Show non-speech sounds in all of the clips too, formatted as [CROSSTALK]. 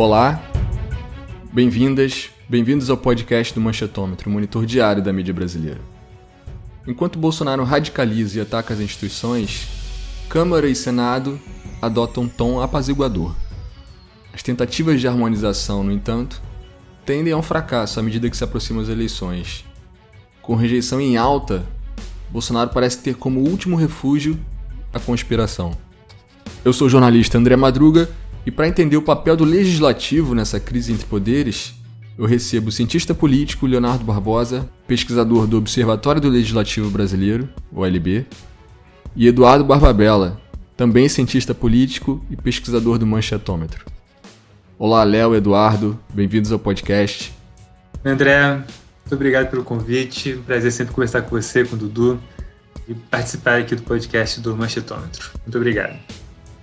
Olá, bem-vindas, bem-vindos ao podcast do Manchetômetro, monitor diário da mídia brasileira. Enquanto Bolsonaro radicaliza e ataca as instituições, Câmara e Senado adotam um tom apaziguador. As tentativas de harmonização, no entanto, tendem a um fracasso à medida que se aproximam as eleições. Com rejeição em alta, Bolsonaro parece ter como último refúgio a conspiração. Eu sou o jornalista André Madruga e para entender o papel do legislativo nessa crise entre poderes, eu recebo o cientista político Leonardo Barbosa, pesquisador do Observatório do Legislativo Brasileiro, OLB, e Eduardo Barbabella, também cientista político e pesquisador do Manchetômetro. Olá, Léo, Eduardo, bem-vindos ao podcast. André, muito obrigado pelo convite. Prazer sempre conversar com você, com o Dudu e participar aqui do podcast do Manchetômetro. Muito obrigado.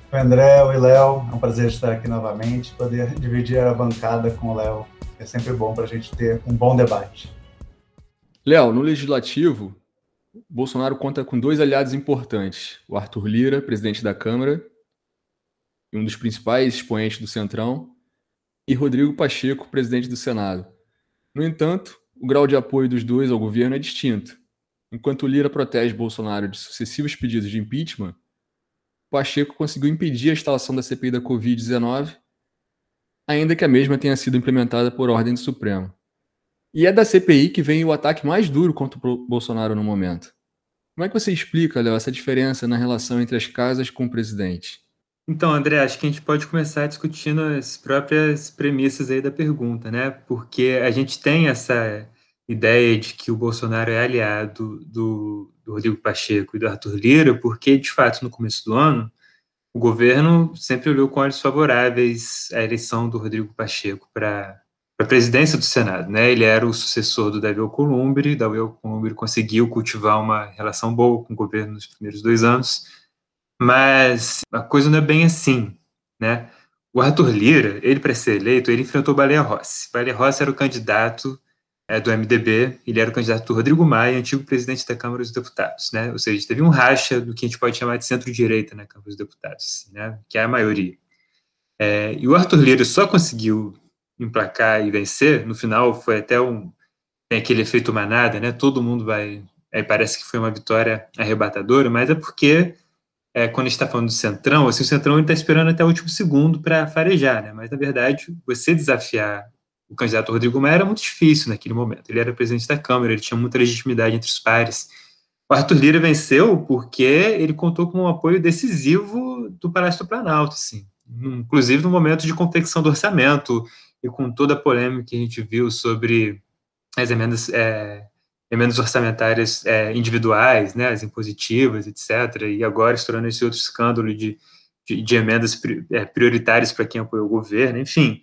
Oi, André, oi, Léo. É um prazer estar aqui novamente, poder [LAUGHS] dividir a bancada com o Léo. É sempre bom para a gente ter um bom debate. Léo, no Legislativo, Bolsonaro conta com dois aliados importantes: o Arthur Lira, presidente da Câmara, e um dos principais expoentes do Centrão, e Rodrigo Pacheco, presidente do Senado. No entanto, o grau de apoio dos dois ao governo é distinto. Enquanto Lira protege Bolsonaro de sucessivos pedidos de impeachment, Pacheco conseguiu impedir a instalação da CPI da Covid-19, ainda que a mesma tenha sido implementada por ordem do Supremo. E é da CPI que vem o ataque mais duro contra o Bolsonaro no momento. Como é que você explica, Léo, essa diferença na relação entre as casas com o presidente? Então, André, acho que a gente pode começar discutindo as próprias premissas aí da pergunta, né? Porque a gente tem essa ideia de que o Bolsonaro é aliado do, do Rodrigo Pacheco e do Arthur Lira, porque, de fato, no começo do ano, o governo sempre olhou com olhos favoráveis a eleição do Rodrigo Pacheco para a presidência do Senado. Né? Ele era o sucessor do Davi Alcolumbre, Davi Alcolumbre conseguiu cultivar uma relação boa com o governo nos primeiros dois anos, mas a coisa não é bem assim. Né? O Arthur Lira, ele para ser eleito, ele enfrentou Baleia Rossi. Baleia Rossi era o candidato é, do MDB, ele era o candidato do Rodrigo Maia, antigo presidente da Câmara dos Deputados, né? Ou seja, teve um racha do que a gente pode chamar de centro-direita na Câmara dos Deputados, assim, né? Que é a maioria. É, e o Arthur Lira só conseguiu emplacar e vencer, no final foi até um tem aquele efeito manada, né? Todo mundo vai, aí parece que foi uma vitória arrebatadora, mas é porque é, quando está falando do Centrão, assim, o Centrão está esperando até o último segundo para farejar, né? Mas, na verdade, você desafiar o candidato Rodrigo Maia era muito difícil naquele momento. Ele era presidente da Câmara, ele tinha muita legitimidade entre os pares. O Arthur Lira venceu porque ele contou com um apoio decisivo do Palácio do Planalto, assim. inclusive no momento de confecção do orçamento e com toda a polêmica que a gente viu sobre as emendas, é, emendas orçamentárias é, individuais, né, as impositivas, etc., e agora estourando esse outro escândalo de, de, de emendas é, prioritárias para quem apoiou o governo, enfim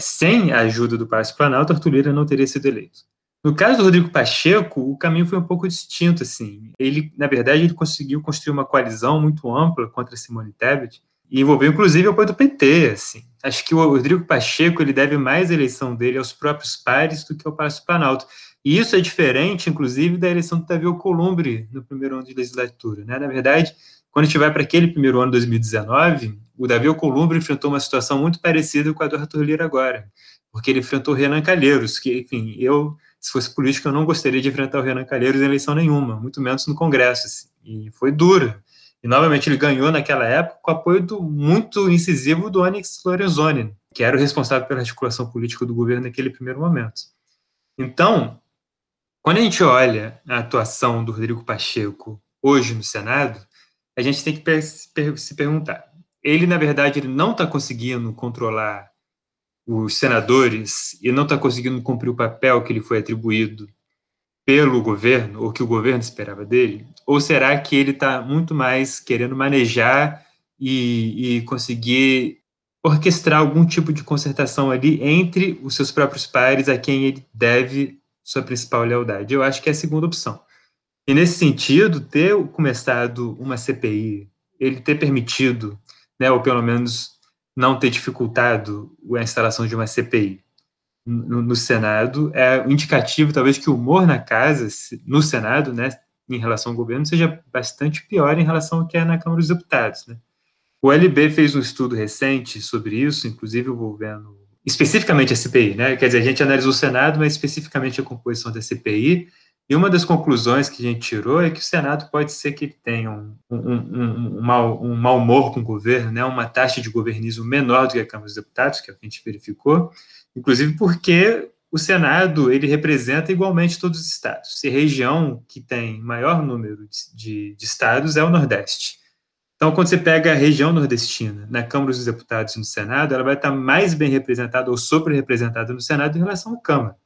sem a ajuda do Palácio Planalto, Arthur Lira não teria sido eleito. No caso do Rodrigo Pacheco, o caminho foi um pouco distinto, assim. Ele, na verdade, ele conseguiu construir uma coalizão muito ampla contra Simone Tebet e envolveu, inclusive, o apoio do PT, assim. Acho que o Rodrigo Pacheco, ele deve mais a eleição dele aos próprios pares do que ao Palácio Planalto. E isso é diferente, inclusive, da eleição do Davi Alcolumbre no primeiro ano de legislatura, né? Na verdade, quando a gente vai para aquele primeiro ano, 2019, o Davi Alcolumbre enfrentou uma situação muito parecida com a do Arthur Lira agora, porque ele enfrentou o Renan Calheiros, que, enfim, eu, se fosse político, eu não gostaria de enfrentar o Renan Calheiros em eleição nenhuma, muito menos no Congresso, assim, e foi duro. E, novamente, ele ganhou naquela época com o apoio do, muito incisivo do Onyx Lorenzoni, que era o responsável pela articulação política do governo naquele primeiro momento. Então, quando a gente olha a atuação do Rodrigo Pacheco hoje no Senado, a gente tem que se perguntar ele, na verdade, ele não está conseguindo controlar os senadores e não está conseguindo cumprir o papel que lhe foi atribuído pelo governo, ou que o governo esperava dele? Ou será que ele está muito mais querendo manejar e, e, conseguir orquestrar algum tipo de concertação ali entre os seus próprios pares a quem ele deve sua principal lealdade? Eu acho que é a segunda opção. E nesse sentido, ter começado uma CPI, ele ter permitido né, ou pelo menos não ter dificultado a instalação de uma CPI no, no Senado, é indicativo, talvez, que o humor na casa, no Senado, né, em relação ao governo, seja bastante pior em relação ao que é na Câmara dos Deputados. Né. O LB fez um estudo recente sobre isso, inclusive envolvendo especificamente a CPI, né? Quer dizer, a gente analisou o Senado, mas especificamente a composição da CPI, e uma das conclusões que a gente tirou é que o Senado pode ser que tenha um, um, um, um, mau, um mau humor com o governo, né, uma taxa de governismo menor do que a Câmara dos Deputados, que é o que a gente verificou, inclusive porque o Senado ele representa igualmente todos os estados. E a região que tem maior número de, de estados é o Nordeste. Então, quando você pega a região nordestina na Câmara dos Deputados e no Senado, ela vai estar mais bem representada ou sobre-representada no Senado em relação à Câmara.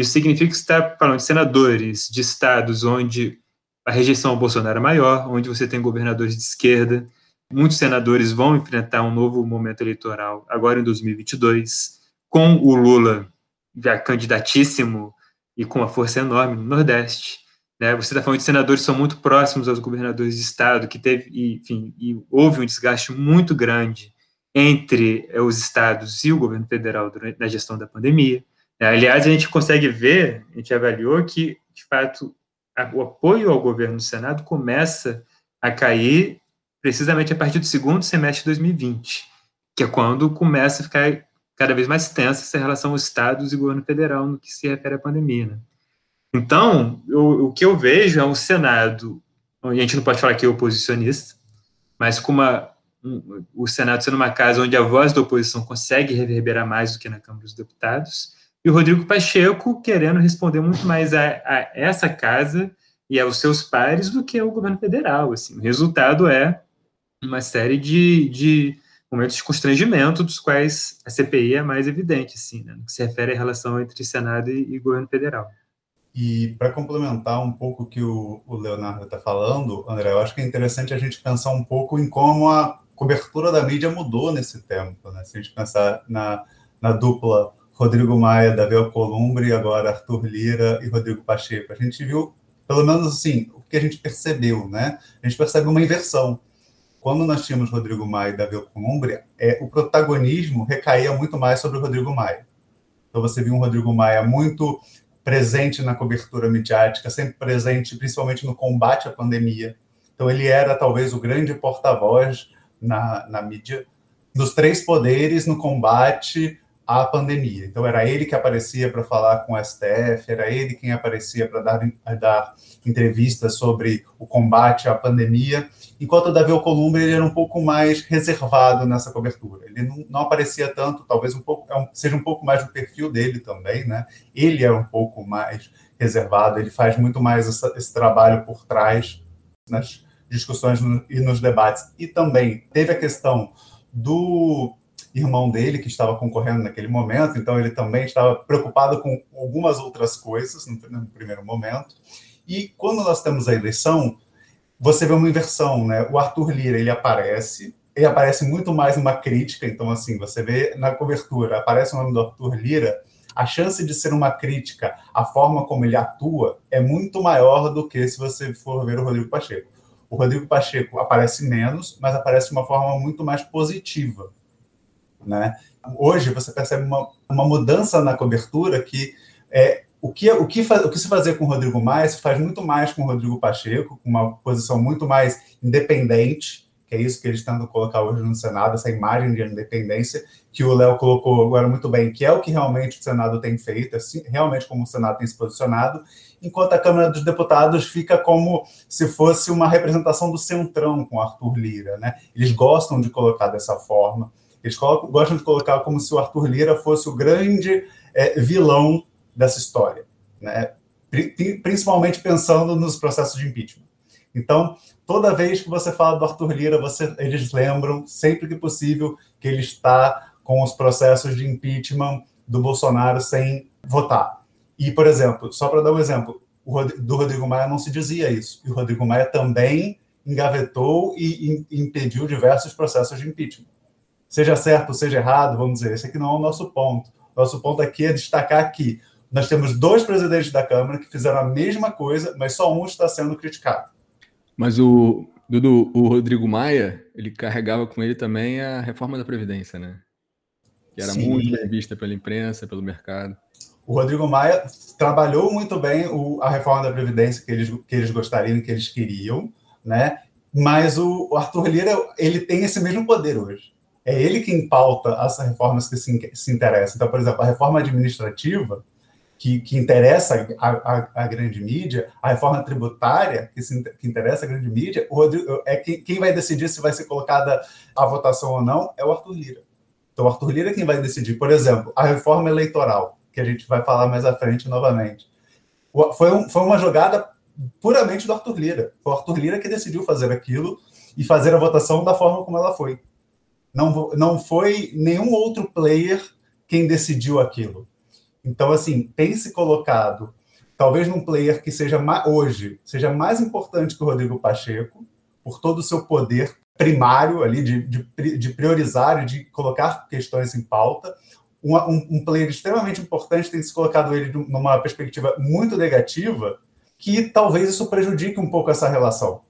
Isso significa que você está falando de senadores de estados onde a rejeição ao Bolsonaro é maior, onde você tem governadores de esquerda. Muitos senadores vão enfrentar um novo momento eleitoral agora em 2022, com o Lula já candidatíssimo e com uma força enorme no Nordeste. Né? Você está falando de senadores que são muito próximos aos governadores de estado, que teve, enfim, houve um desgaste muito grande entre os estados e o governo federal durante, na gestão da pandemia. É, aliás, a gente consegue ver, a gente avaliou que, de fato, o apoio ao governo no Senado começa a cair precisamente a partir do segundo semestre de 2020, que é quando começa a ficar cada vez mais tensa essa relação estados e governo federal no que se refere à pandemia. Né? Então, eu, o que eu vejo é um Senado, a gente não pode falar que é oposicionista, mas com uma, um, o Senado sendo uma casa onde a voz da oposição consegue reverberar mais do que na Câmara dos Deputados, e o Rodrigo Pacheco querendo responder muito mais a, a essa casa e aos seus pares do que ao governo federal. Assim. O resultado é uma série de, de momentos de constrangimento, dos quais a CPI é mais evidente, assim, né, no que se refere à relação entre Senado e, e governo federal. E para complementar um pouco o que o, o Leonardo está falando, André, eu acho que é interessante a gente pensar um pouco em como a cobertura da mídia mudou nesse tempo. Né? Se a gente pensar na, na dupla Rodrigo Maia, Davi Alcolumbre, agora Arthur Lira e Rodrigo Pacheco. A gente viu, pelo menos assim, o que a gente percebeu, né? A gente percebe uma inversão. Quando nós tínhamos Rodrigo Maia e Davi Alcolumbre, é, o protagonismo recaía muito mais sobre o Rodrigo Maia. Então você viu um Rodrigo Maia muito presente na cobertura midiática, sempre presente, principalmente no combate à pandemia. Então ele era talvez o grande porta-voz na, na mídia dos três poderes no combate à pandemia. Então, era ele que aparecia para falar com o STF, era ele quem aparecia para dar, dar entrevistas sobre o combate à pandemia, enquanto o Davi Alcolumbre ele era um pouco mais reservado nessa cobertura. Ele não, não aparecia tanto, talvez um pouco, é seja um pouco mais do perfil dele também, né? Ele é um pouco mais reservado, ele faz muito mais essa, esse trabalho por trás nas discussões no, e nos debates. E também teve a questão do irmão dele que estava concorrendo naquele momento, então ele também estava preocupado com algumas outras coisas no, primeiro momento. E quando nós temos a eleição, você vê uma inversão, né? O Arthur Lira ele aparece, ele aparece muito mais numa crítica, então assim você vê na cobertura aparece o nome do Arthur Lira, a chance de ser uma crítica à forma como ele atua é muito maior do que se você for ver o Rodrigo Pacheco. O Rodrigo Pacheco aparece menos, mas aparece de uma forma muito mais positiva. Né? Hoje você percebe uma, uma mudança na cobertura que é, o que, o, que o que se fazer com o Rodrigo Maia se faz muito mais com o Rodrigo Pacheco, com uma posição muito mais independente, que é isso que eles tentam colocar hoje no Senado, essa imagem de independência, que o Léo colocou agora muito bem, que é o que realmente o Senado tem feito, assim, realmente como o Senado tem se posicionado, enquanto a Câmara dos Deputados fica como se fosse uma representação do centrão com Arthur Lira. Né? Eles gostam de colocar dessa forma. Eles colocam, gostam de colocar como se o Arthur Lira fosse o grande é, vilão dessa história, né? principalmente pensando nos processos de impeachment. Então, toda vez que você fala do Arthur Lira, você, eles lembram, sempre que possível, que ele está com os processos de impeachment do Bolsonaro sem votar. E, por exemplo, só para dar um exemplo, do Rodrigo Maia não se dizia isso. E o Rodrigo Maia também engavetou e impediu diversos processos de impeachment seja certo ou seja errado, vamos dizer, esse aqui não é o nosso ponto. Nosso ponto aqui é destacar que nós temos dois presidentes da Câmara que fizeram a mesma coisa, mas só um está sendo criticado. Mas o Dudu, o Rodrigo Maia, ele carregava com ele também a reforma da Previdência, né? Que era Sim. muito bem vista pela imprensa, pelo mercado. O Rodrigo Maia trabalhou muito bem o, a reforma da Previdência que eles, que eles gostariam, que eles queriam, né? Mas o, o Arthur Lira, ele tem esse mesmo poder hoje é ele quem pauta as reformas que se, se interessam. Então, por exemplo, a reforma administrativa, que, que interessa a, grande mídia, a reforma tributária, que, se, que interessa a grande mídia, Rodrigo, é quem vai decidir se vai ser colocada a votação ou não é o Arthur Lira. Então, o Arthur Lira é quem vai decidir. Por exemplo, a reforma eleitoral, que a gente vai falar mais à frente novamente. Foi, um, foi uma jogada puramente do Arthur Lira. Foi o Arthur Lira que decidiu fazer aquilo e fazer a votação da forma como ela foi. Não, não foi nenhum outro player quem decidiu aquilo. Então, assim, tem se colocado, talvez num player que seja hoje, seja mais importante que o Rodrigo Pacheco, por todo o seu poder primário ali de, de, de priorizar e de colocar questões em pauta. Um, um, um, player extremamente importante tem se colocado ele numa perspectiva muito negativa, que talvez isso prejudique um pouco essa relação.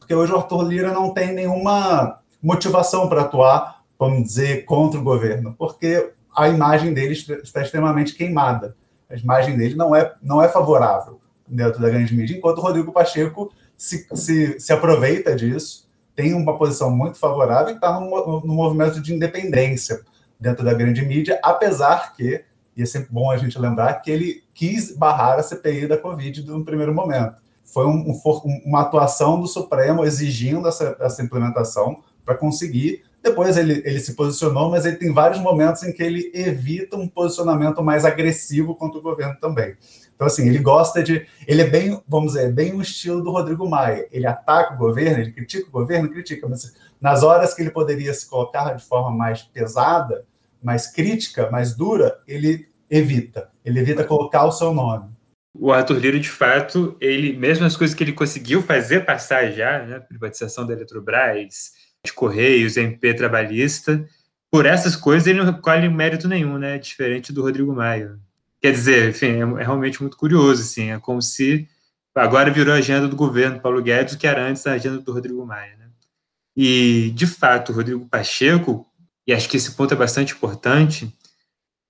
Porque hoje o Arthur Lira não tem nenhuma motivação para atuar, vamos dizer, contra o governo, porque a imagem dele está extremamente queimada. A imagem dele não é, não é favorável dentro da grande mídia, enquanto o Rodrigo Pacheco se, se, se aproveita disso, tem uma posição muito favorável e está no, no movimento de independência dentro da grande mídia, apesar que, e é sempre bom a gente lembrar, que ele quis barrar a CPI da Covid no primeiro momento. Foi um, um, uma atuação do Supremo exigindo essa, essa implementação, para conseguir. Depois ele, ele se posicionou, mas ele tem vários momentos em que ele evita um posicionamento mais agressivo contra o governo também. Então, assim, ele gosta de. Ele é bem, vamos dizer, bem o estilo do Rodrigo Maia. Ele ataca o governo, ele critica o governo, critica, mas nas horas que ele poderia se colocar de forma mais pesada, mais crítica, mais dura, ele evita. Ele evita colocar o seu nome. O Arthur Lira, de fato, ele, mesmo as coisas que ele conseguiu fazer passar já, né, privatização da Eletrobras, de Correios, MP trabalhista. Por essas coisas ele não colhe mérito nenhum, né? Diferente do Rodrigo Maia. Quer dizer, enfim, é, é realmente muito curioso, assim. É como se agora virou a agenda do governo Paulo Guedes, o que era antes a agenda do Rodrigo Maia, né? E, de fato, o Rodrigo Pacheco, e acho que esse ponto é bastante importante,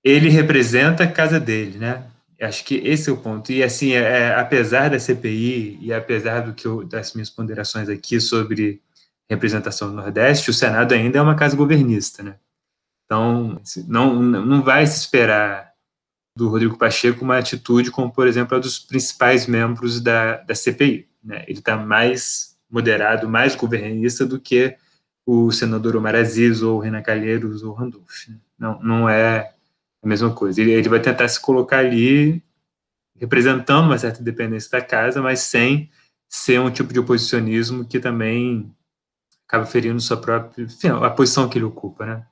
ele representa a casa dele, né? Acho que esse é o ponto. E, assim, é, é apesar da CPI e apesar do que eu, das minhas ponderações aqui sobre representação do Nordeste, o Senado ainda é uma casa governista, né? Então, não, não vai se esperar do Rodrigo Pacheco uma atitude como, por exemplo, a dos principais membros da, da CPI. Né? Ele está mais moderado, mais governista do que o senador Omar Aziz ou Renan Calheiros ou Randolph. Né? Não, não é a mesma coisa. Ele, ele vai tentar se colocar ali representando uma certa independência da casa, mas sem ser um tipo de oposicionismo que também acaba ferindo sua própria, enfim, a posição que ele ocupa, né?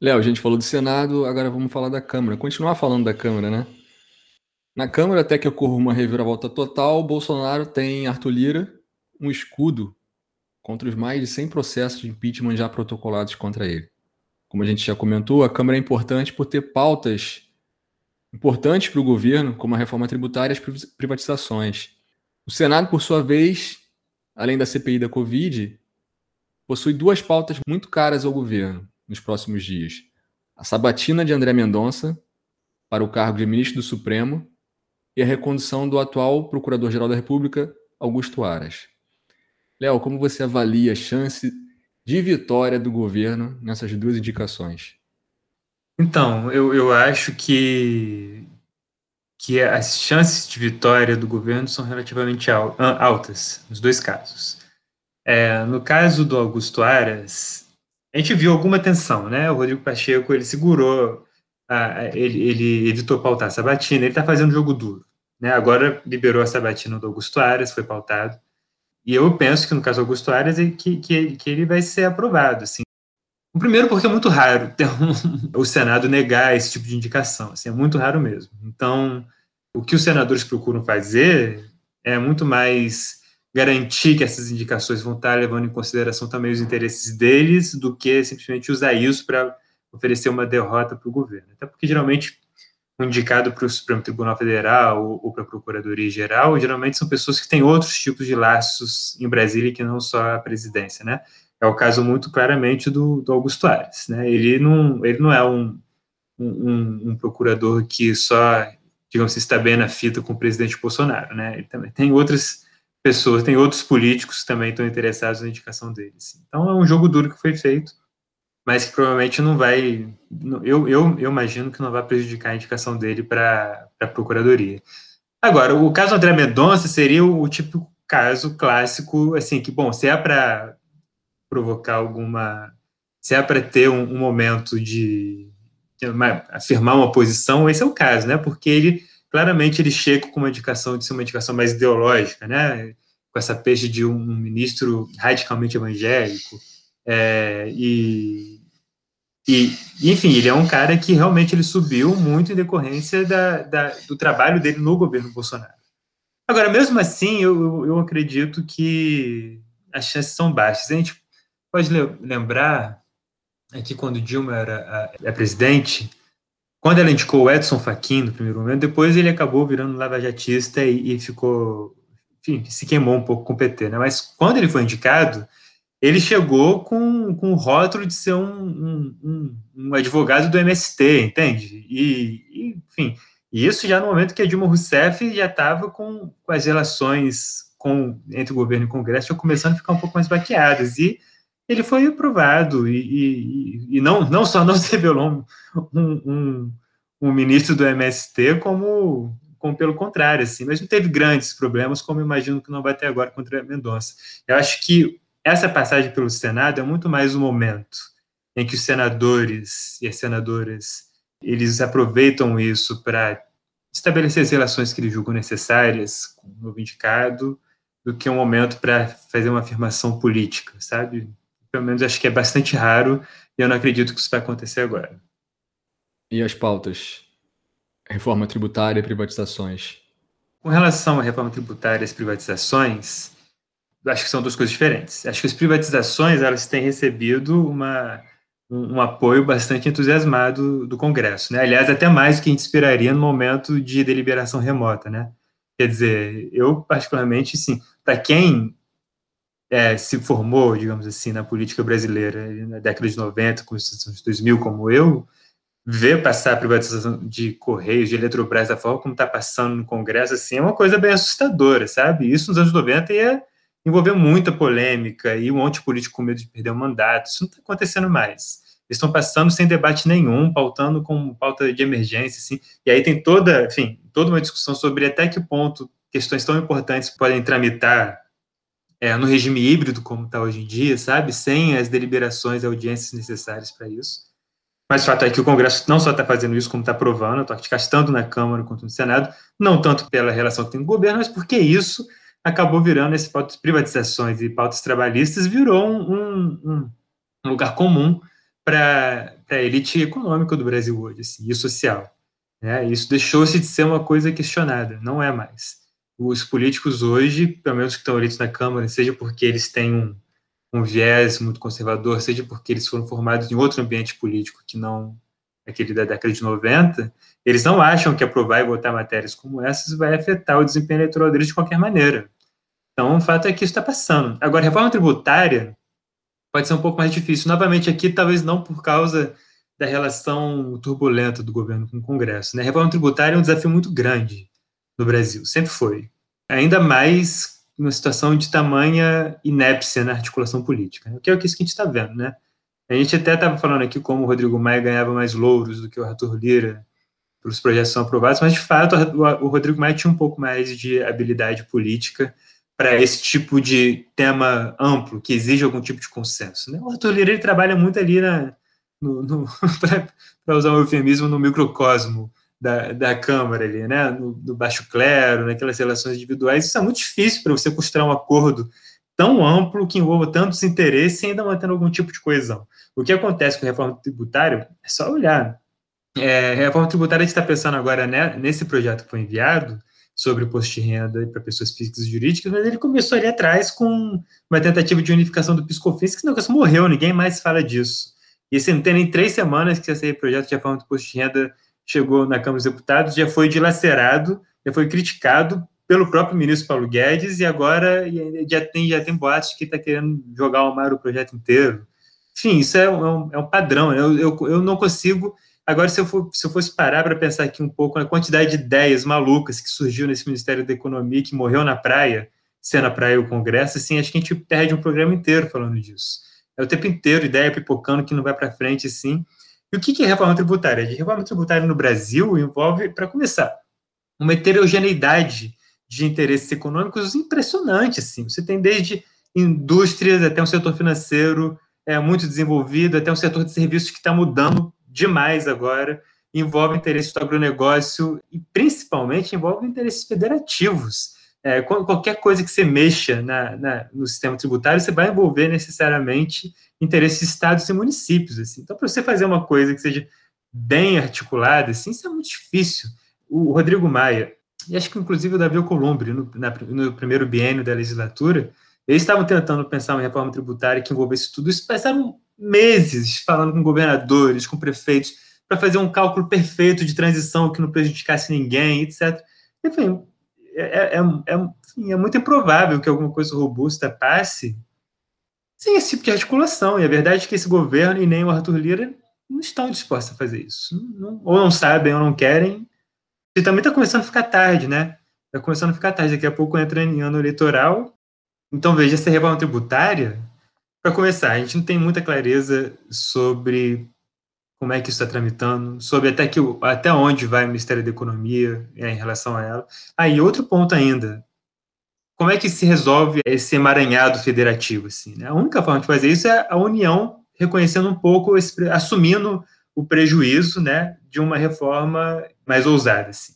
Léo, a gente falou do Senado, agora vamos falar da Câmara. Continuar falando da Câmara, né? Na Câmara, até que ocorra uma reviravolta total, Bolsonaro tem Arthur Lira, um escudo contra os mais de 100 processos de impeachment já protocolados contra ele. Como a gente já comentou, a Câmara é importante por ter pautas importantes para o governo, como a reforma tributária e as privatizações. O Senado, por sua vez, além da CPI da Covid, possui duas pautas muito caras ao governo nos próximos dias: a sabatina de André Mendonça para o cargo de ministro do Supremo e a recondução do atual Procurador-Geral da República, Augusto Aras. Léo, como você avalia a chance de vitória do governo nessas duas indicações? Então, eu, eu acho que, que as chances de vitória do governo são relativamente altas, nos dois casos. É, no caso do Augusto Aras, a gente viu alguma tensão, né? O Rodrigo Pacheco, ele segurou, a, ele, ele evitou pautar a sabatina, ele está fazendo jogo duro. Né? Agora liberou a sabatina do Augusto Aras, foi pautado. E eu penso que no caso do Augusto Aras, é que, que, que ele vai ser aprovado. Assim. Primeiro, porque é muito raro ter um, [LAUGHS] o Senado negar esse tipo de indicação. Assim, é muito raro mesmo. Então, o que os senadores procuram fazer é muito mais garantir que essas indicações vão estar levando em consideração também os interesses deles do que simplesmente usar isso para oferecer uma derrota para o governo. Até porque, geralmente, um indicado para o Supremo Tribunal Federal ou, ou para a Procuradoria Geral, geralmente são pessoas que têm outros tipos de laços em Brasília que não só a presidência, né? É o caso muito claramente do, do Augusto Ares, né? Ele não, ele não é um, um, um procurador que só, digamos assim, está bem na fita com o presidente Bolsonaro, né? Ele também tem outras pessoas, tem outros políticos que também estão interessados na indicação deles. Então é um jogo duro que foi feito. mas que provavelmente não vai. Eu, eu, eu imagino que não vai prejudicar a indicação dele para a Procuradoria. Agora, o caso André Mendonça seria o, o típico caso clássico, assim, que, bom, se é para provocar alguma. Se é para ter um, um momento de, de uma, afirmar uma posição, esse é o caso, né? Porque ele claramente ele chega com uma indicação de ser uma indicação mais ideológica, né? Com essa peixe de um ministro radicalmente evangélico. É, e, e, enfim, ele é um cara que realmente ele subiu muito em decorrência da, da, do trabalho dele no governo Bolsonaro. Agora, mesmo assim, eu, eu acredito que as chances são baixas. A gente pode lembrar aqui quando Dilma era a, a presidente, quando ela indicou o Edson Fachin no primeiro momento, depois ele acabou virando lavajatista e, e ficou, enfim, se queimou um pouco com o PT, né? Mas quando ele foi indicado, ele chegou com, com o rótulo de ser um, um, um, um advogado do MST, entende? E, e, enfim, isso já no momento que a Dilma Rousseff já estava com, com, as relações com, entre o governo e o Congresso já começando a ficar um pouco mais baqueadas, e ele foi aprovado, e, e, e não, não só não [LAUGHS] se revelou um, um, ministro do MST, como, como pelo contrário, assim, mas não teve grandes problemas, como imagino que não vai ter agora contra Mendonça. Eu acho que essa passagem pelo Senado é muito mais um momento em que os senadores e as senadoras eles aproveitam isso para estabelecer as relações que eles julgam necessárias com o novo indicado, do que um momento para fazer uma afirmação política, sabe? Pelo menos acho que é bastante raro e eu não acredito que isso vai acontecer agora. E as pautas? Reforma tributária e privatizações. Com relação à reforma tributária e as privatizações, acho que são duas coisas diferentes. Acho que as privatizações elas têm recebido uma, um, um, apoio bastante entusiasmado do Congresso, né? Aliás, até mais do que a gente esperaria no momento de deliberação remota, né? Quer dizer, eu particularmente, sim, para quem é, se formou, digamos assim, na política brasileira na década de 90, Constituição de 2000, como eu, ver passar a privatização de Correios, de Eletrobras, da forma como está passando no Congresso, assim, é uma coisa bem assustadora, sabe? Isso nos anos 90 ia envolveu muita polêmica e um monte de político com medo de perder o mandato. Isso não está acontecendo mais. Eles estão passando sem debate nenhum, pautando com pauta de emergência, assim, e aí tem toda, enfim, toda uma discussão sobre até que ponto questões tão importantes podem tramitar é, no regime híbrido, como está hoje em dia, sabe, sem as deliberações e audiências necessárias para isso. Mas o fato é que o Congresso não só está fazendo isso, como está aprovando, está gastando na Câmara quanto no Senado, não tanto pela relação que tem com o governo, mas porque isso acabou virando esse pauta de privatizações e pautas trabalhistas, virou um, um, um lugar comum para a elite econômica do Brasil hoje, assim, e social. Né? Isso deixou-se de ser uma coisa questionada, não é mais. Os políticos hoje, pelo menos que estão eleitos na Câmara, seja porque eles têm um, um viés muito conservador, seja porque eles foram formados em outro ambiente político que não aquele da década de 90, eles não acham que aprovar e votar matérias como essas vai afetar o desempenho eleitoral deles de qualquer maneira. Então, o fato é que isso está passando. Agora, reforma tributária pode ser um pouco mais difícil. Novamente, aqui, talvez não por causa da relação turbulenta do governo com o Congresso. Né? Reforma tributária é um desafio muito grande no Brasil, sempre foi. Ainda mais numa situação de tamanha inépcia na articulação política, né? que é o que a gente está vendo. Né? A gente até estava falando aqui como o Rodrigo Maia ganhava mais louros do que o Arthur Lira para os projetos são aprovados, mas de fato o Rodrigo Maia tinha um pouco mais de habilidade política para esse tipo de tema amplo que exige algum tipo de consenso. Né? O Arthur Lira ele trabalha muito ali [LAUGHS] para usar um eufemismo no microcosmo da, da Câmara ali, né? No, no, baixo clero, naquelas relações individuais. Isso é muito difícil para você costurar um acordo tão amplo que envolva tantos interesses e ainda mantendo algum tipo de coesão. O que acontece com a reforma tributária é só olhar. É, a reforma tributária está pensando agora né, nesse projeto que foi enviado sobre o imposto de renda para pessoas físicas e jurídicas, mas ele começou ali atrás com uma tentativa de unificação do PiscoFins, que esse negócio morreu, ninguém mais fala disso. E assim, não tem nem três semanas que esse projeto de reforma do imposto de renda chegou na Câmara dos Deputados, já foi dilacerado, já foi criticado pelo próprio ministro Paulo Guedes e agora já tem, já tem boatos que está querendo jogar ao mar o projeto inteiro. Enfim, isso é um, é um padrão. Né? Eu, eu, eu não consigo. Agora, se eu, for, se eu fosse parar para pensar aqui um pouco na quantidade de ideias malucas que surgiu nesse Ministério da Economia, que morreu na praia, sendo a praia o Congresso, assim, acho que a gente perde um programa inteiro falando disso. É o tempo inteiro ideia pipocando que não vai para frente, assim. E o que é reforma tributária? A reforma tributária no Brasil envolve, para começar, uma heterogeneidade de interesses econômicos impressionante. Assim. Você tem desde indústrias até um setor financeiro é, muito desenvolvido, até um setor de serviços que está mudando demais agora. Envolve interesses do agronegócio e, principalmente, envolve interesses federativos. É, qualquer coisa que você mexa na, na, no sistema tributário, você vai envolver necessariamente interesses de estados e municípios. Assim. Então, para você fazer uma coisa que seja bem articulada, assim, isso é muito difícil. O Rodrigo Maia, e acho que inclusive o Davi Alcolumbre, no, no primeiro biênio da legislatura, eles estavam tentando pensar uma reforma tributária que envolvesse tudo isso, passaram meses falando com governadores, com prefeitos, para fazer um cálculo perfeito de transição que não prejudicasse ninguém, etc. Enfim, é, é, é, é, muito improvável que alguma coisa robusta passe sem esse tipo de articulação. E a verdade é que esse governo e nem o Arthur Lira não estão dispostos a fazer isso. Não, ou não sabem ou não querem. E também está começando a ficar tarde, né? Está começando a ficar tarde. Daqui a pouco entra em ano eleitoral. Então, veja, essa reforma tributária, para começar, a gente não tem muita clareza sobre como é que isso está tramitando, sobre até, que, até onde vai o Ministério da Economia é, em relação a ela. Aí, ah, outro ponto ainda, como é que se resolve esse emaranhado federativo? Assim, né? A única forma de fazer isso é a União reconhecendo um pouco, esse, assumindo o prejuízo né, de uma reforma mais ousada. Assim.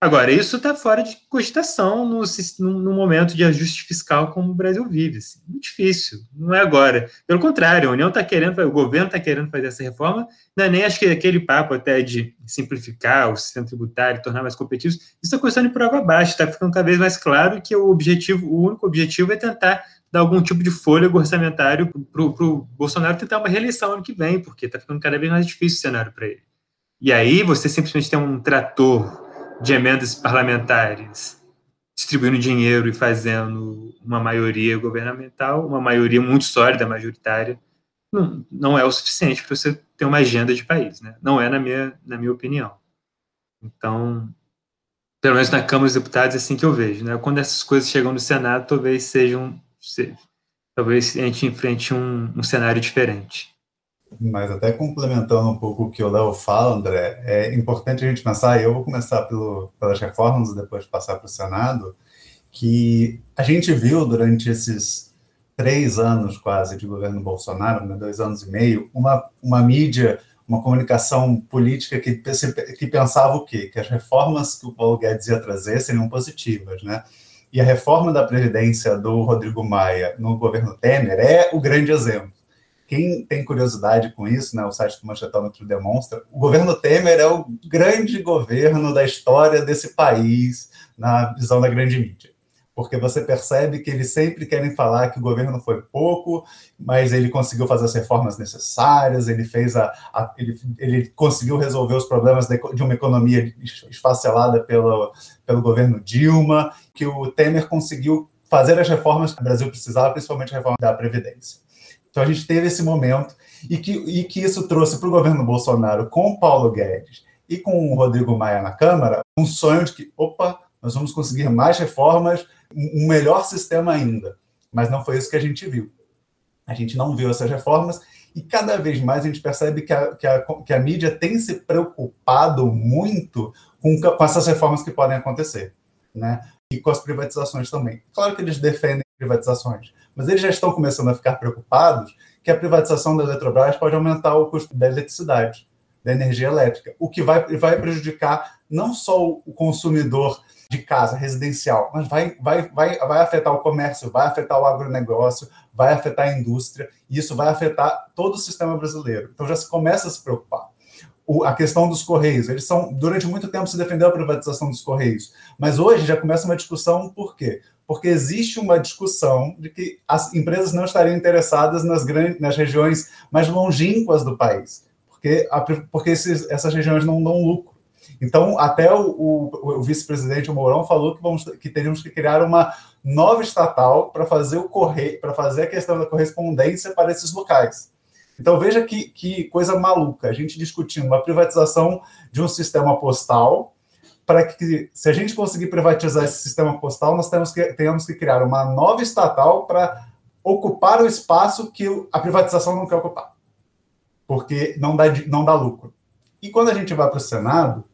Agora, isso está fora de cogitação no, no, momento de ajuste fiscal como o Brasil vive. Assim. Muito difícil, não é agora. Pelo contrário, a União está querendo, o governo está querendo fazer essa reforma, não é nem acho que aquele papo até de simplificar o sistema tributário, tornar mais competitivo, isso está começando por água abaixo, está ficando cada vez mais claro que o objetivo, o único objetivo é tentar dar algum tipo de fôlego orçamentário para o Bolsonaro tentar uma reeleição ano que vem, porque está ficando cada vez mais difícil o cenário para ele. E aí você simplesmente tem um trator de emendas parlamentares distribuindo dinheiro e fazendo uma maioria governamental, uma maioria muito sólida, majoritária, não, não é o suficiente para você ter uma agenda de país, né? Não é na minha, na minha opinião. Então, pelo menos na Câmara dos Deputados é assim que eu vejo, né? Quando essas coisas chegam no Senado, talvez sejam, seja, talvez a gente enfrente um, um cenário diferente. Mas até complementando um pouco o que o Léo fala, André, é importante a gente pensar, e eu vou começar pelo, pelas reformas e depois passar para o Senado, que a gente viu durante esses três anos quase de governo Bolsonaro, né, dois anos e meio, uma, uma mídia, uma comunicação política que, que pensava o quê? Que as reformas que o Paulo Guedes ia trazer seriam positivas, né? E a reforma da Previdência do Rodrigo Maia no governo Temer é o grande exemplo quem tem curiosidade com isso, né, o site do Manchetômetro demonstra, o governo Temer é o grande governo da história desse país, na visão da grande mídia. Porque você percebe que eles sempre querem falar que o governo foi pouco, mas ele conseguiu fazer as reformas necessárias, ele fez a, a ele, ele conseguiu resolver os problemas de, uma economia esfacelada pelo, pelo governo Dilma, que o Temer conseguiu fazer as reformas que o Brasil precisava, principalmente a reforma da Previdência. Então a gente teve esse momento e que, e que isso trouxe para o governo Bolsonaro com Paulo Guedes e com o Rodrigo Maia na Câmara um sonho de que, opa, nós vamos conseguir mais reformas, um melhor sistema ainda. Mas não foi isso que a gente viu. A gente não viu essas reformas e cada vez mais a gente percebe que a, que a, que a mídia tem se preocupado muito com, com essas reformas que podem acontecer. Né? E com as privatizações também. Claro que eles defendem privatizações, mas eles já estão começando a ficar preocupados que a privatização da Eletrobras pode aumentar o custo da eletricidade, da energia elétrica, o que vai, vai prejudicar não só o consumidor de casa residencial, mas vai, vai, vai, vai afetar o comércio, vai afetar o agronegócio, vai afetar a indústria, e isso vai afetar todo o sistema brasileiro. Então já se começa a se preocupar. O, a questão dos Correios, eles são, durante muito tempo se defendeu a privatização dos Correios, mas hoje já começa uma discussão, por quê? Porque existe uma discussão de que as empresas não estariam interessadas nas, grandes, nas regiões mais longínquas do país, porque, porque esses, essas regiões não dão lucro. Então, até o, o, o vice-presidente Mourão falou que, vamos, que teríamos que criar uma nova estatal para fazer o correio, para fazer a questão da correspondência para esses locais. Então, veja que, que coisa maluca, a gente discutindo uma privatização de um sistema postal para que, se a gente conseguir privatizar esse sistema postal, nós temos que, tenhamos que criar uma nova estatal para ocupar o espaço que a privatização não quer ocupar, porque não dá, não dá lucro. E quando a gente vai para o Senado,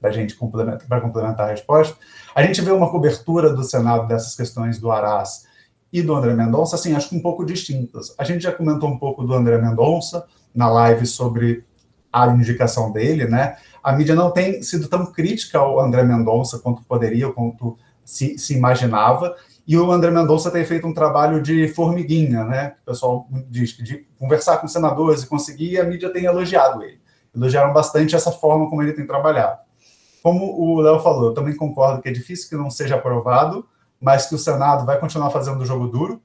para gente complementar, para complementar a resposta, a gente vê uma cobertura do Senado dessas questões do Arás e do André Mendonça, assim, acho que um pouco distintas. A gente já comentou um pouco do André Mendonça na live sobre a indicação dele, né? A mídia não tem sido tão crítica ao André Mendonça quanto poderia, quanto se, se imaginava, e o André Mendonça tem feito um trabalho de formiguinha, né? O pessoal diz que de conversar com senadores e conseguir, a mídia tem elogiado ele. Elogiaram bastante essa forma como ele tem trabalhado. Como o Léo falou, eu também concordo que é difícil que não seja aprovado, mas que o Senado vai continuar fazendo o jogo duro,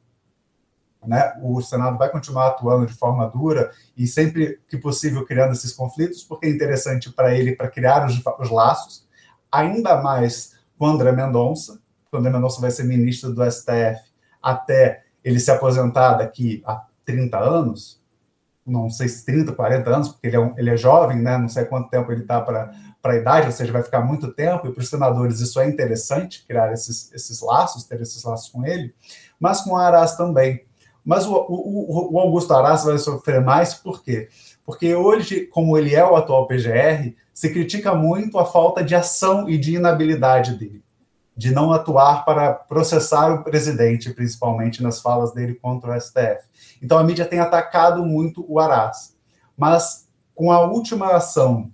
né? O Senado vai continuar atuando de forma dura e sempre que possível criando esses conflitos, porque é interessante para ele para criar os, os, laços, ainda mais com André Mendonça. O André Mendonça vai ser ministro do STF até ele se aposentar daqui a 30 anos, não sei se 30, 40 anos, porque ele é, um, ele é jovem, né? Não sei quanto tempo ele está para a idade, ou seja, vai ficar muito tempo, e para os senadores isso é interessante, criar esses, esses laços, ter esses laços com ele, mas com Arás também. Mas o, o, o Augusto Arás vai sofrer mais, por quê? Porque hoje, como ele é o atual PGR, se critica muito a falta de ação e de inabilidade dele, de não atuar para processar o presidente, principalmente nas falas dele contra o STF. Então a mídia tem atacado muito o Arás. Mas com a última ação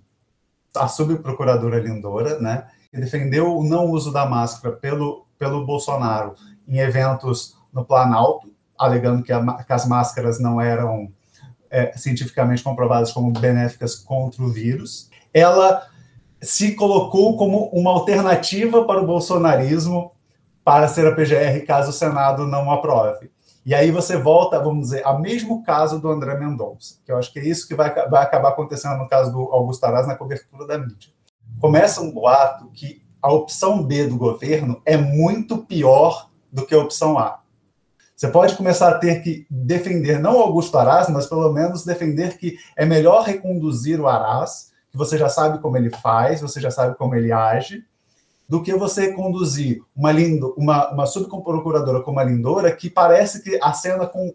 a subprocuradora Lindora, né, que defendeu o não uso da máscara pelo, pelo Bolsonaro em eventos no Planalto, alegando que, a, que as máscaras não eram é, cientificamente comprovadas como benéficas contra o vírus. Ela se colocou como uma alternativa para o bolsonarismo para ser a PGR caso o Senado não aprove. E aí você volta, vamos dizer, ao mesmo caso do André Mendonça, que eu acho que é isso que vai, vai acabar acontecendo no caso do Augusto Aras na cobertura da mídia. Começa um boato que a opção B do governo é muito pior do que a opção A. Você pode começar a ter que defender, não Augusto Aras, mas pelo menos defender que é melhor reconduzir o Aras, que você já sabe como ele faz, você já sabe como ele age, do que você conduzir uma, lindo, uma, uma subprocuradora como a Lindora, que parece que acena com,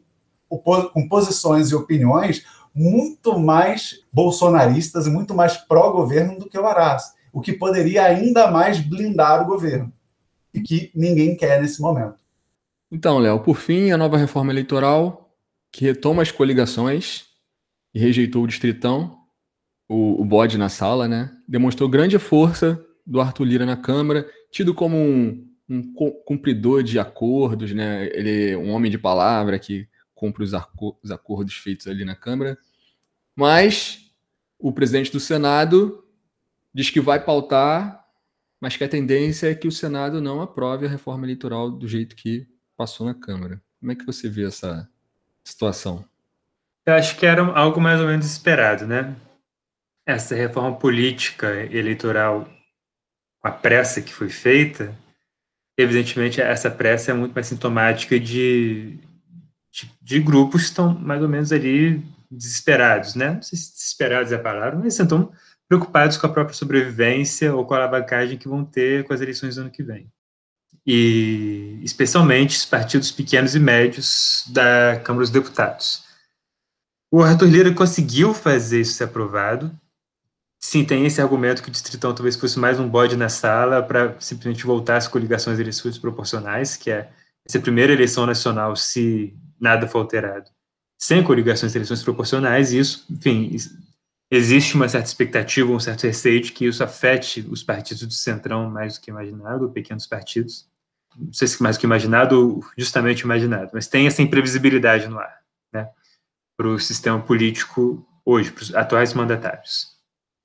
com posições e opiniões muito mais bolsonaristas e muito mais pró-governo do que o Arás, o que poderia ainda mais blindar o governo, e que ninguém quer nesse momento. Então, Léo, por fim, a nova reforma eleitoral, que retoma as coligações e rejeitou o distritão, o, o bode na sala, né? Demonstrou grande força do Arthur Lira na Câmara, tido como um, um cumpridor de acordos, né? Ele é um homem de palavra que cumpre os, os acordos feitos ali na Câmara. Mas o presidente do Senado diz que vai pautar, mas que a tendência é que o Senado não aprove a reforma eleitoral do jeito que passou na Câmara. Como é que você vê essa situação? Eu acho que era algo mais ou menos esperado, né? Essa reforma política eleitoral a pressa que foi feita, evidentemente essa pressa é muito mais sintomática de, de, de grupos que estão mais ou menos ali desesperados, né? Não sei se desesperados é a palavra, mas estão preocupados com a própria sobrevivência ou com a alavancagem que vão ter com as eleições do ano que vem. E especialmente os partidos pequenos e médios da Câmara dos Deputados. O Arthur Lira conseguiu fazer isso ser aprovado, Sim, tem esse argumento que o Distritão talvez fosse mais um bode na sala para simplesmente voltar às coligações de eleições proporcionais, que é essa primeira eleição nacional, se nada for alterado, sem coligações de eleições proporcionais, e isso, enfim, existe uma certa expectativa, um certo receio de que isso afete os partidos do Centrão mais do que imaginado, pequenos partidos, não sei se mais do que imaginado, justamente imaginado, mas tem essa imprevisibilidade no ar, né, para o sistema político hoje, para os atuais mandatários.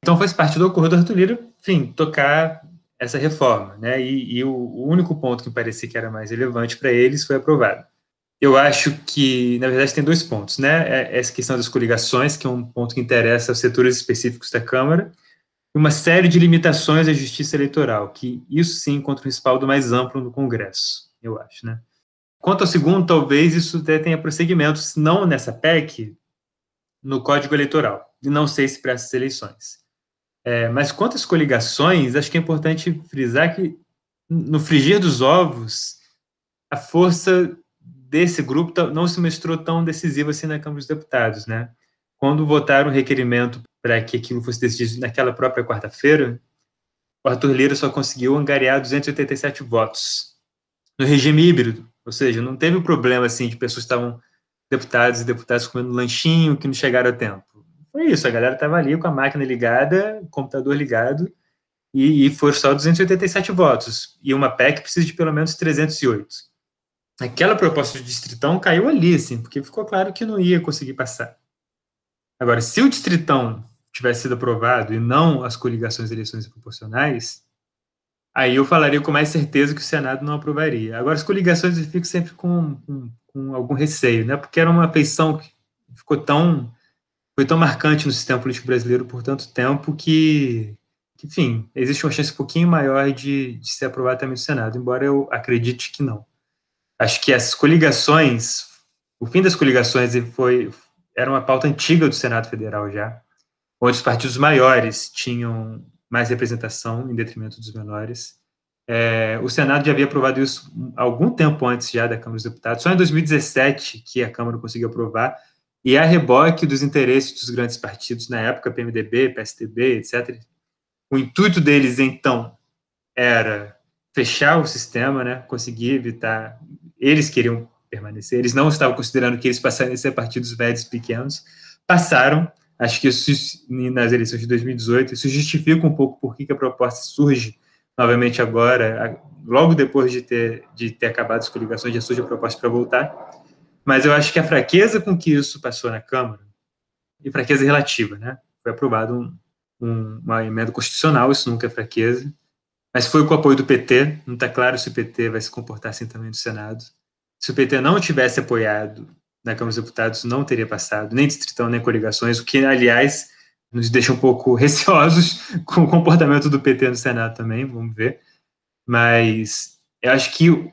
Então faz parte do acordo do Arthur Lira, enfim, tocar essa reforma, né? E, e o, o, único ponto que parecia que era mais relevante para eles foi aprovado. Eu acho que, na verdade, tem dois pontos, né? É essa questão das coligações, que é um ponto que interessa aos setores específicos da Câmara, e uma série de limitações à justiça eleitoral, que isso sim encontra um respaldo mais amplo no Congresso, eu acho, né? Quanto ao segundo, talvez isso até tenha prosseguimento, se não nessa PEC, no Código Eleitoral, e não sei se para essas eleições. É, mas quanto às coligações, acho que é importante frisar que no frigir dos ovos, a força desse grupo não se mostrou tão decisivo assim na Câmara dos Deputados, né? Quando votaram o requerimento para que aquilo fosse decidido naquela própria quarta-feira, o Arthur Lira só conseguiu angariar 287 votos. No regime híbrido, ou seja, não teve um problema assim de pessoas que estavam deputados e deputadas comendo lanchinho que não chegaram a tempo. Foi isso, a galera estava ali com a máquina ligada, o computador ligado, e, e foram só 287 votos. E uma PEC precisa de pelo menos 308. Aquela proposta de distritão caiu ali, assim, porque ficou claro que não ia conseguir passar. Agora, se o distritão tivesse sido aprovado e não as coligações de eleições proporcionais, aí eu falaria com mais certeza que o Senado não aprovaria. Agora, as coligações eu fico sempre com, com, com algum receio, né? Porque era uma feição que ficou tão foi tão marcante no sistema político brasileiro por tanto tempo que, que enfim, existe uma chance um pouquinho maior de, de ser aprovado também no Senado, embora eu acredite que não. Acho que as coligações, o fim das coligações foi era uma pauta antiga do Senado Federal já, onde os partidos maiores tinham mais representação em detrimento dos menores. É, o Senado já havia aprovado isso algum tempo antes já da Câmara dos Deputados, só em 2017 que a Câmara conseguiu aprovar, e a reboque dos interesses dos grandes partidos na época, PMDB, PSDB, etc. O intuito deles, então, era fechar o sistema, né, conseguir evitar. Eles queriam permanecer, eles não estavam considerando que eles passaram a ser partidos velhos pequenos, passaram. Acho que isso, nas eleições de 2018, isso justifica um pouco por que a proposta surge novamente agora, logo depois de ter, de ter acabado as coligações, já surge a proposta para voltar. Mas eu acho que a fraqueza com que isso passou na Câmara, e fraqueza relativa, né? Foi aprovado um, um, uma emenda constitucional, isso nunca é fraqueza, mas foi com o apoio do PT, não está claro se o PT vai se comportar assim também no Senado. Se o PT não tivesse apoiado na Câmara dos Deputados, não teria passado, nem distritão, nem coligações, o que, aliás, nos deixa um pouco [LAUGHS] receosos com o comportamento do PT no Senado também, vamos ver. Mas eu acho que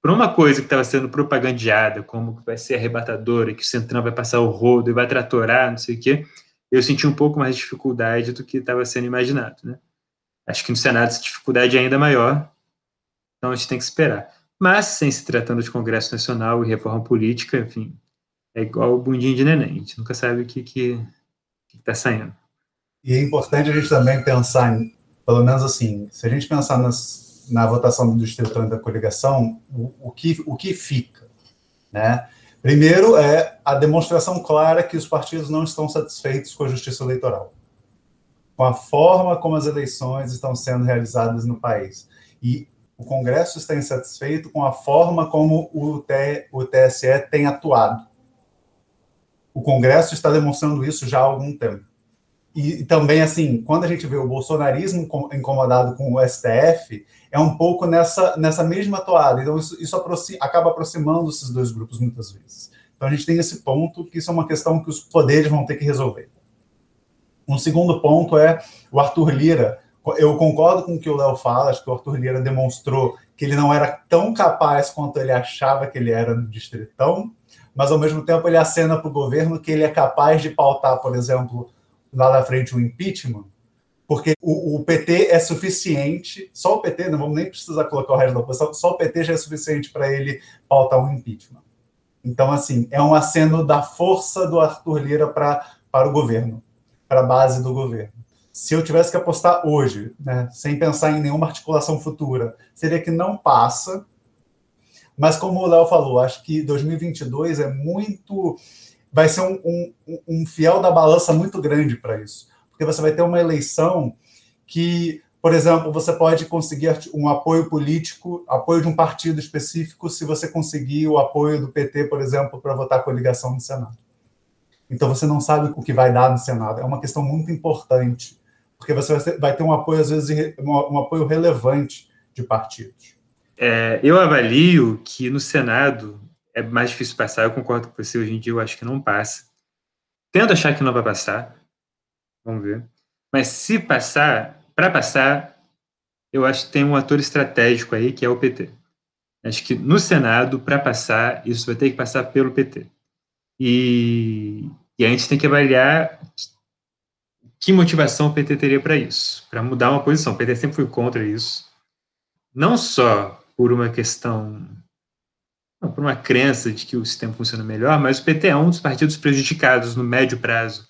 para uma coisa que estava sendo propagandeada, como que vai ser arrebatadora, que o Centrão vai passar o rodo e vai tratorar, não sei o quê, eu senti um pouco mais de dificuldade do que estava sendo imaginado, né? Acho que no Senado essa dificuldade é ainda maior, então a gente tem que esperar. Mas, sem se tratando de Congresso Nacional e reforma política, enfim, é igual o bundinho de neném, a gente nunca sabe o que que está saindo. E é importante a gente também pensar, em, pelo menos assim, se a gente pensar nas na votação do Distrito da coligação, o, o, que, o que fica. Né? Primeiro é a demonstração clara que os partidos não estão satisfeitos com a justiça eleitoral, com a forma como as eleições estão sendo realizadas no país. E o Congresso está insatisfeito com a forma como o, TSE tem atuado. O Congresso está demonstrando isso já há algum tempo. E também, assim, quando a gente vê o bolsonarismo incomodado com o STF, é um pouco nessa, nessa mesma toada. Então, isso, isso aproxima, acaba aproximando esses dois grupos muitas vezes. Então, a gente tem esse ponto, que isso é uma questão que os poderes vão ter que resolver. Um segundo ponto é o Arthur Lira. Eu concordo com o que o Léo fala, acho que o Arthur Lira demonstrou que ele não era tão capaz quanto ele achava que ele era no Distritão, mas ao mesmo tempo ele acena para o governo que ele é capaz de pautar, por exemplo, lá na frente o impeachment, porque o, o, PT é suficiente, só o PT, não vamos nem precisar colocar o resto da oposição, só o PT já é suficiente para ele pautar um impeachment. Então, assim, é um aceno da força do Arthur Lira pra, para o governo, para a base do governo. Se eu tivesse que apostar hoje, né, sem pensar em nenhuma articulação futura, seria que não passa. Mas, como o Léo falou, acho que 2022 é muito vai ser um, um, um fiel da balança muito grande para isso. Porque você vai ter uma eleição que, por exemplo, você pode conseguir um apoio político, apoio de um partido específico, se você conseguir o apoio do PT, por exemplo, para votar a coligação no Senado. Então você não sabe o que vai dar no Senado. É uma questão muito importante, porque você vai ter um apoio, às vezes, um apoio relevante de partidos. É, eu avalio que no Senado é mais difícil passar. Eu concordo com você. Hoje em dia eu acho que não passa. Tento achar que não vai passar. Vamos ver. Mas se passar, para passar, eu acho que tem um ator estratégico aí que é o PT. Acho que no Senado, para passar, isso vai ter que passar pelo PT. E, e a gente tem que avaliar que motivação o PT teria para isso, para mudar uma posição. O PT sempre foi contra isso. Não só por uma questão por uma crença de que o sistema funciona melhor, mas o PT é um dos partidos prejudicados no médio prazo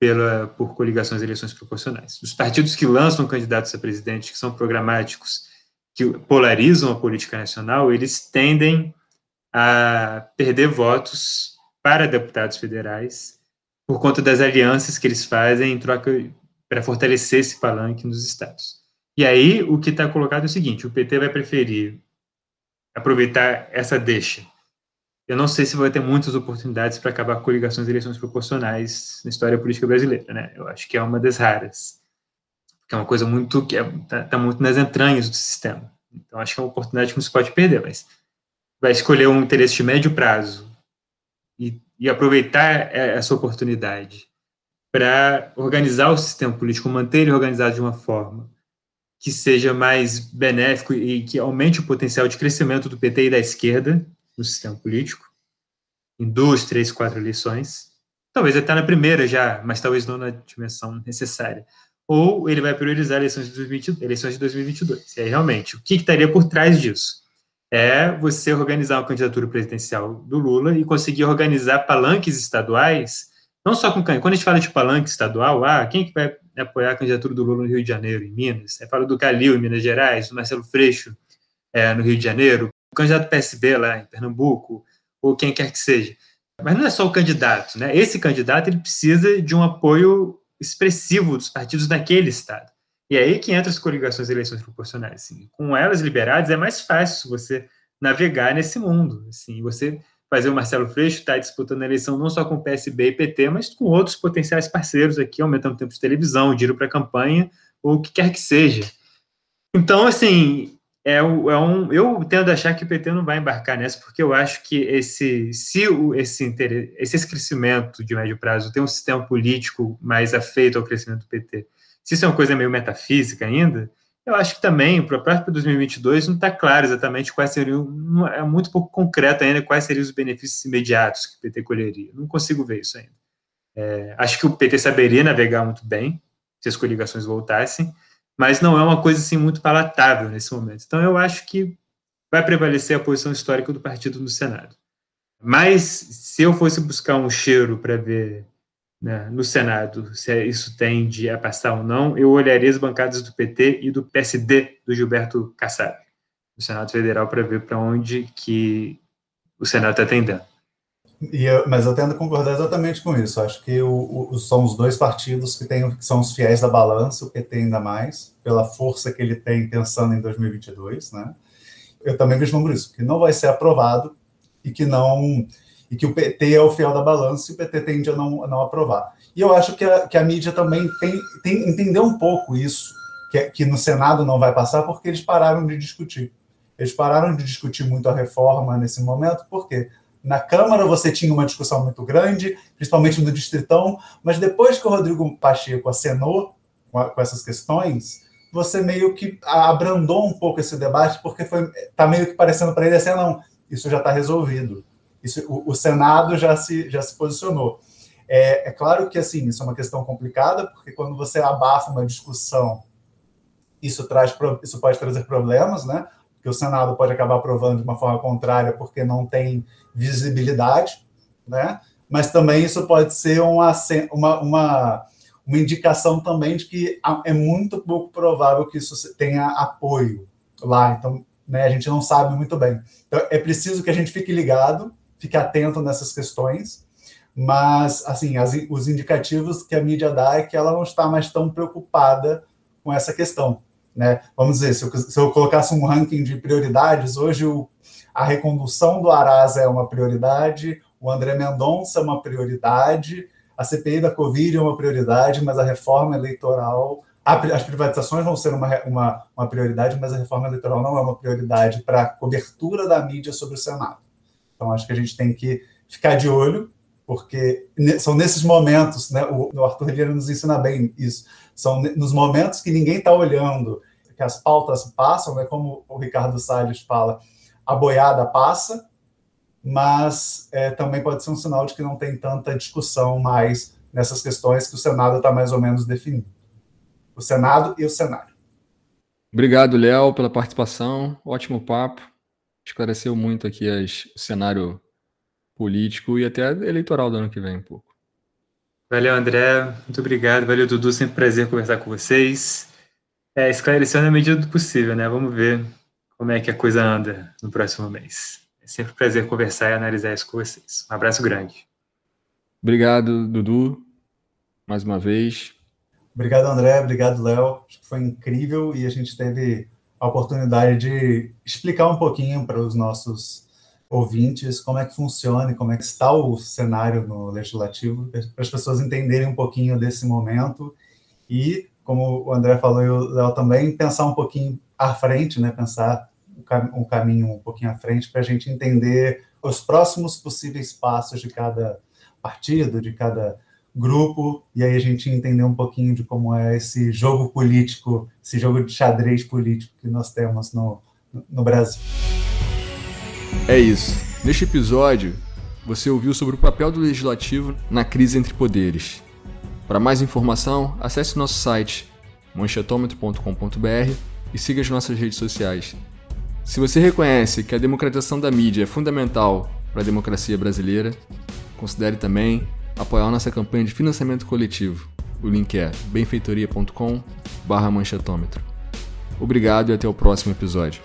pela, por coligações e eleições proporcionais. Os partidos que lançam candidatos a presidente, que são programáticos, que polarizam a política nacional, eles tendem a perder votos para deputados federais por conta das alianças que eles fazem em troca para fortalecer esse palanque nos estados. E aí o que está colocado é o seguinte: o PT vai preferir aproveitar essa deixa. Eu não sei se vai ter muitas oportunidades para acabar com coligações e eleições proporcionais na história política brasileira, né? Eu acho que é uma das raras, que é uma coisa muito que está é, tá, tá muito nas entranhas do sistema. Então acho que é uma oportunidade que não se pode perder, mas vai escolher um interesse de médio prazo e, aproveitar essa oportunidade para organizar o sistema político, manter ele organizado de uma forma que seja mais benéfico e que aumente o potencial de crescimento do PT e da esquerda no sistema político, em duas, três, quatro eleições. Talvez até na primeira já, mas talvez não na dimensão necessária. Ou ele vai priorizar eleições de, 2020, eleições de 2022. E aí, realmente, o que estaria por trás disso? É você organizar uma candidatura presidencial do Lula e conseguir organizar palanques estaduais, não só com quando a gente fala de palanque estadual, ah, quem que vai apoiar a candidatura do Lula no Rio de Janeiro, em Minas? Você fala do Calil, em Minas Gerais, do Marcelo Freixo, é, no Rio de Janeiro, o candidato PSB lá em Pernambuco, ou quem quer que seja. Mas não é só o candidato, né? Esse candidato ele precisa de um apoio expressivo dos partidos daquele estado. E aí que entra as coligações e eleições proporcionais. Assim. Com elas liberadas é mais fácil você navegar nesse mundo. Assim, você fazer o Marcelo Freixo estar tá disputando a eleição não só com o PSB e PT, mas com outros potenciais parceiros aqui, aumentando o tempo de televisão, dinheiro para campanha, ou o que quer que seja. Então, assim, é, é um, eu tendo a achar que o PT não vai embarcar nessa, porque eu acho que esse, se o, esse, esse crescimento de médio prazo tem um sistema político mais afeito ao crescimento do PT, se isso é uma coisa meio metafísica ainda, eu acho que também, para próprio 2022, não está claro exatamente quais seriam, é muito pouco concreto ainda quais seriam os benefícios imediatos que o PT colheria. Não consigo ver isso ainda. É, acho que o PT saberia navegar muito bem se as coligações voltassem, mas não é uma coisa assim muito palatável nesse momento. Então eu acho que vai prevalecer a posição histórica do partido no Senado. Mas se eu fosse buscar um cheiro para ver né, no Senado se isso tende a passar ou não, eu olharia as bancadas do PT e do PSD do Gilberto Kassab no Senado Federal para ver para onde que o Senado está tendendo. Eu, mas eu tendo a concordar exatamente com isso. Acho que o, o, são os dois partidos que, tem, que são os fiéis da balança, o PT ainda mais, pela força que ele tem pensando em 2022. Né? Eu também vislumbro isso, que não vai ser aprovado e que não e que o PT é o fiel da balança e o PT tende a não, a não aprovar. E eu acho que a, que a mídia também tem, tem entendeu um pouco isso, que, que no Senado não vai passar, porque eles pararam de discutir. Eles pararam de discutir muito a reforma nesse momento, por quê? Porque na Câmara você tinha uma discussão muito grande, principalmente no Distritão, mas depois que o Rodrigo Pacheco acenou com, a, com essas questões, você meio que abrandou um pouco esse debate, porque foi tá meio que parecendo para ele assim, ah, não, isso já está resolvido. Isso, o, o, Senado já se, já se posicionou. É, é claro que assim isso é uma questão complicada, porque quando você abafa uma discussão, isso traz isso pode trazer problemas, né? que o Senado pode acabar aprovando de uma forma contrária porque não tem visibilidade, né? mas também isso pode ser uma, uma, uma, uma indicação também de que é muito pouco provável que isso tenha apoio lá. Então, né, a gente não sabe muito bem. Então, é preciso que a gente fique ligado, fique atento nessas questões, mas, assim, as, os indicativos que a mídia dá é que ela não está mais tão preocupada com essa questão. Né? Vamos dizer, se eu, se eu colocasse um ranking de prioridades, hoje o, a recondução do Arasa é uma prioridade, o André Mendonça é uma prioridade, a CPI da Covid é uma prioridade, mas a reforma eleitoral. as privatizações vão ser uma, uma, uma prioridade, mas a reforma eleitoral não é uma prioridade para a cobertura da mídia sobre o Senado. Então, acho que a gente tem que ficar de olho, porque são nesses momentos, né, o, Arthur Lira nos ensina bem isso, são nos momentos que ninguém está olhando, que as pautas passam, né, como o Ricardo Salles fala, a boiada passa, mas é, também pode ser um sinal de que não tem tanta discussão mais nessas questões que o Senado está mais ou menos definindo. O Senado e o cenário. Obrigado, Léo, pela participação. Ótimo papo. Esclareceu muito aqui as, o cenário político e até eleitoral do ano que vem um pouco. Valeu, André. Muito obrigado. Valeu, Dudu. Sempre um prazer conversar com vocês. É, esclarecendo na medida do possível, né? Vamos ver como é que a coisa anda no próximo mês. É sempre um prazer conversar e analisar isso com vocês. Um abraço grande. Obrigado, Dudu, mais uma vez. Obrigado, André. Obrigado, Léo. Acho que foi incrível e a gente teve a oportunidade de explicar um pouquinho para os nossos ouvintes como é que funciona e como é que está o cenário no legislativo, para as pessoas entenderem um pouquinho desse momento e, como o André falou e o Léo também, pensar um pouquinho à frente, né? pensar um caminho um pouquinho à frente para a gente entender os próximos possíveis passos de cada partido, de cada grupo, e aí a gente entender um pouquinho de como é esse jogo político, esse jogo de xadrez político que nós temos no, no Brasil. É isso. Neste episódio, você ouviu sobre o papel do legislativo na crise entre poderes. Para mais informação, acesse nosso site manchetômetro.com.br e siga as nossas redes sociais. Se você reconhece que a democratização da mídia é fundamental para a democracia brasileira, considere também apoiar nossa campanha de financiamento coletivo. O link é benfeitoria.com/manchetômetro. Obrigado e até o próximo episódio.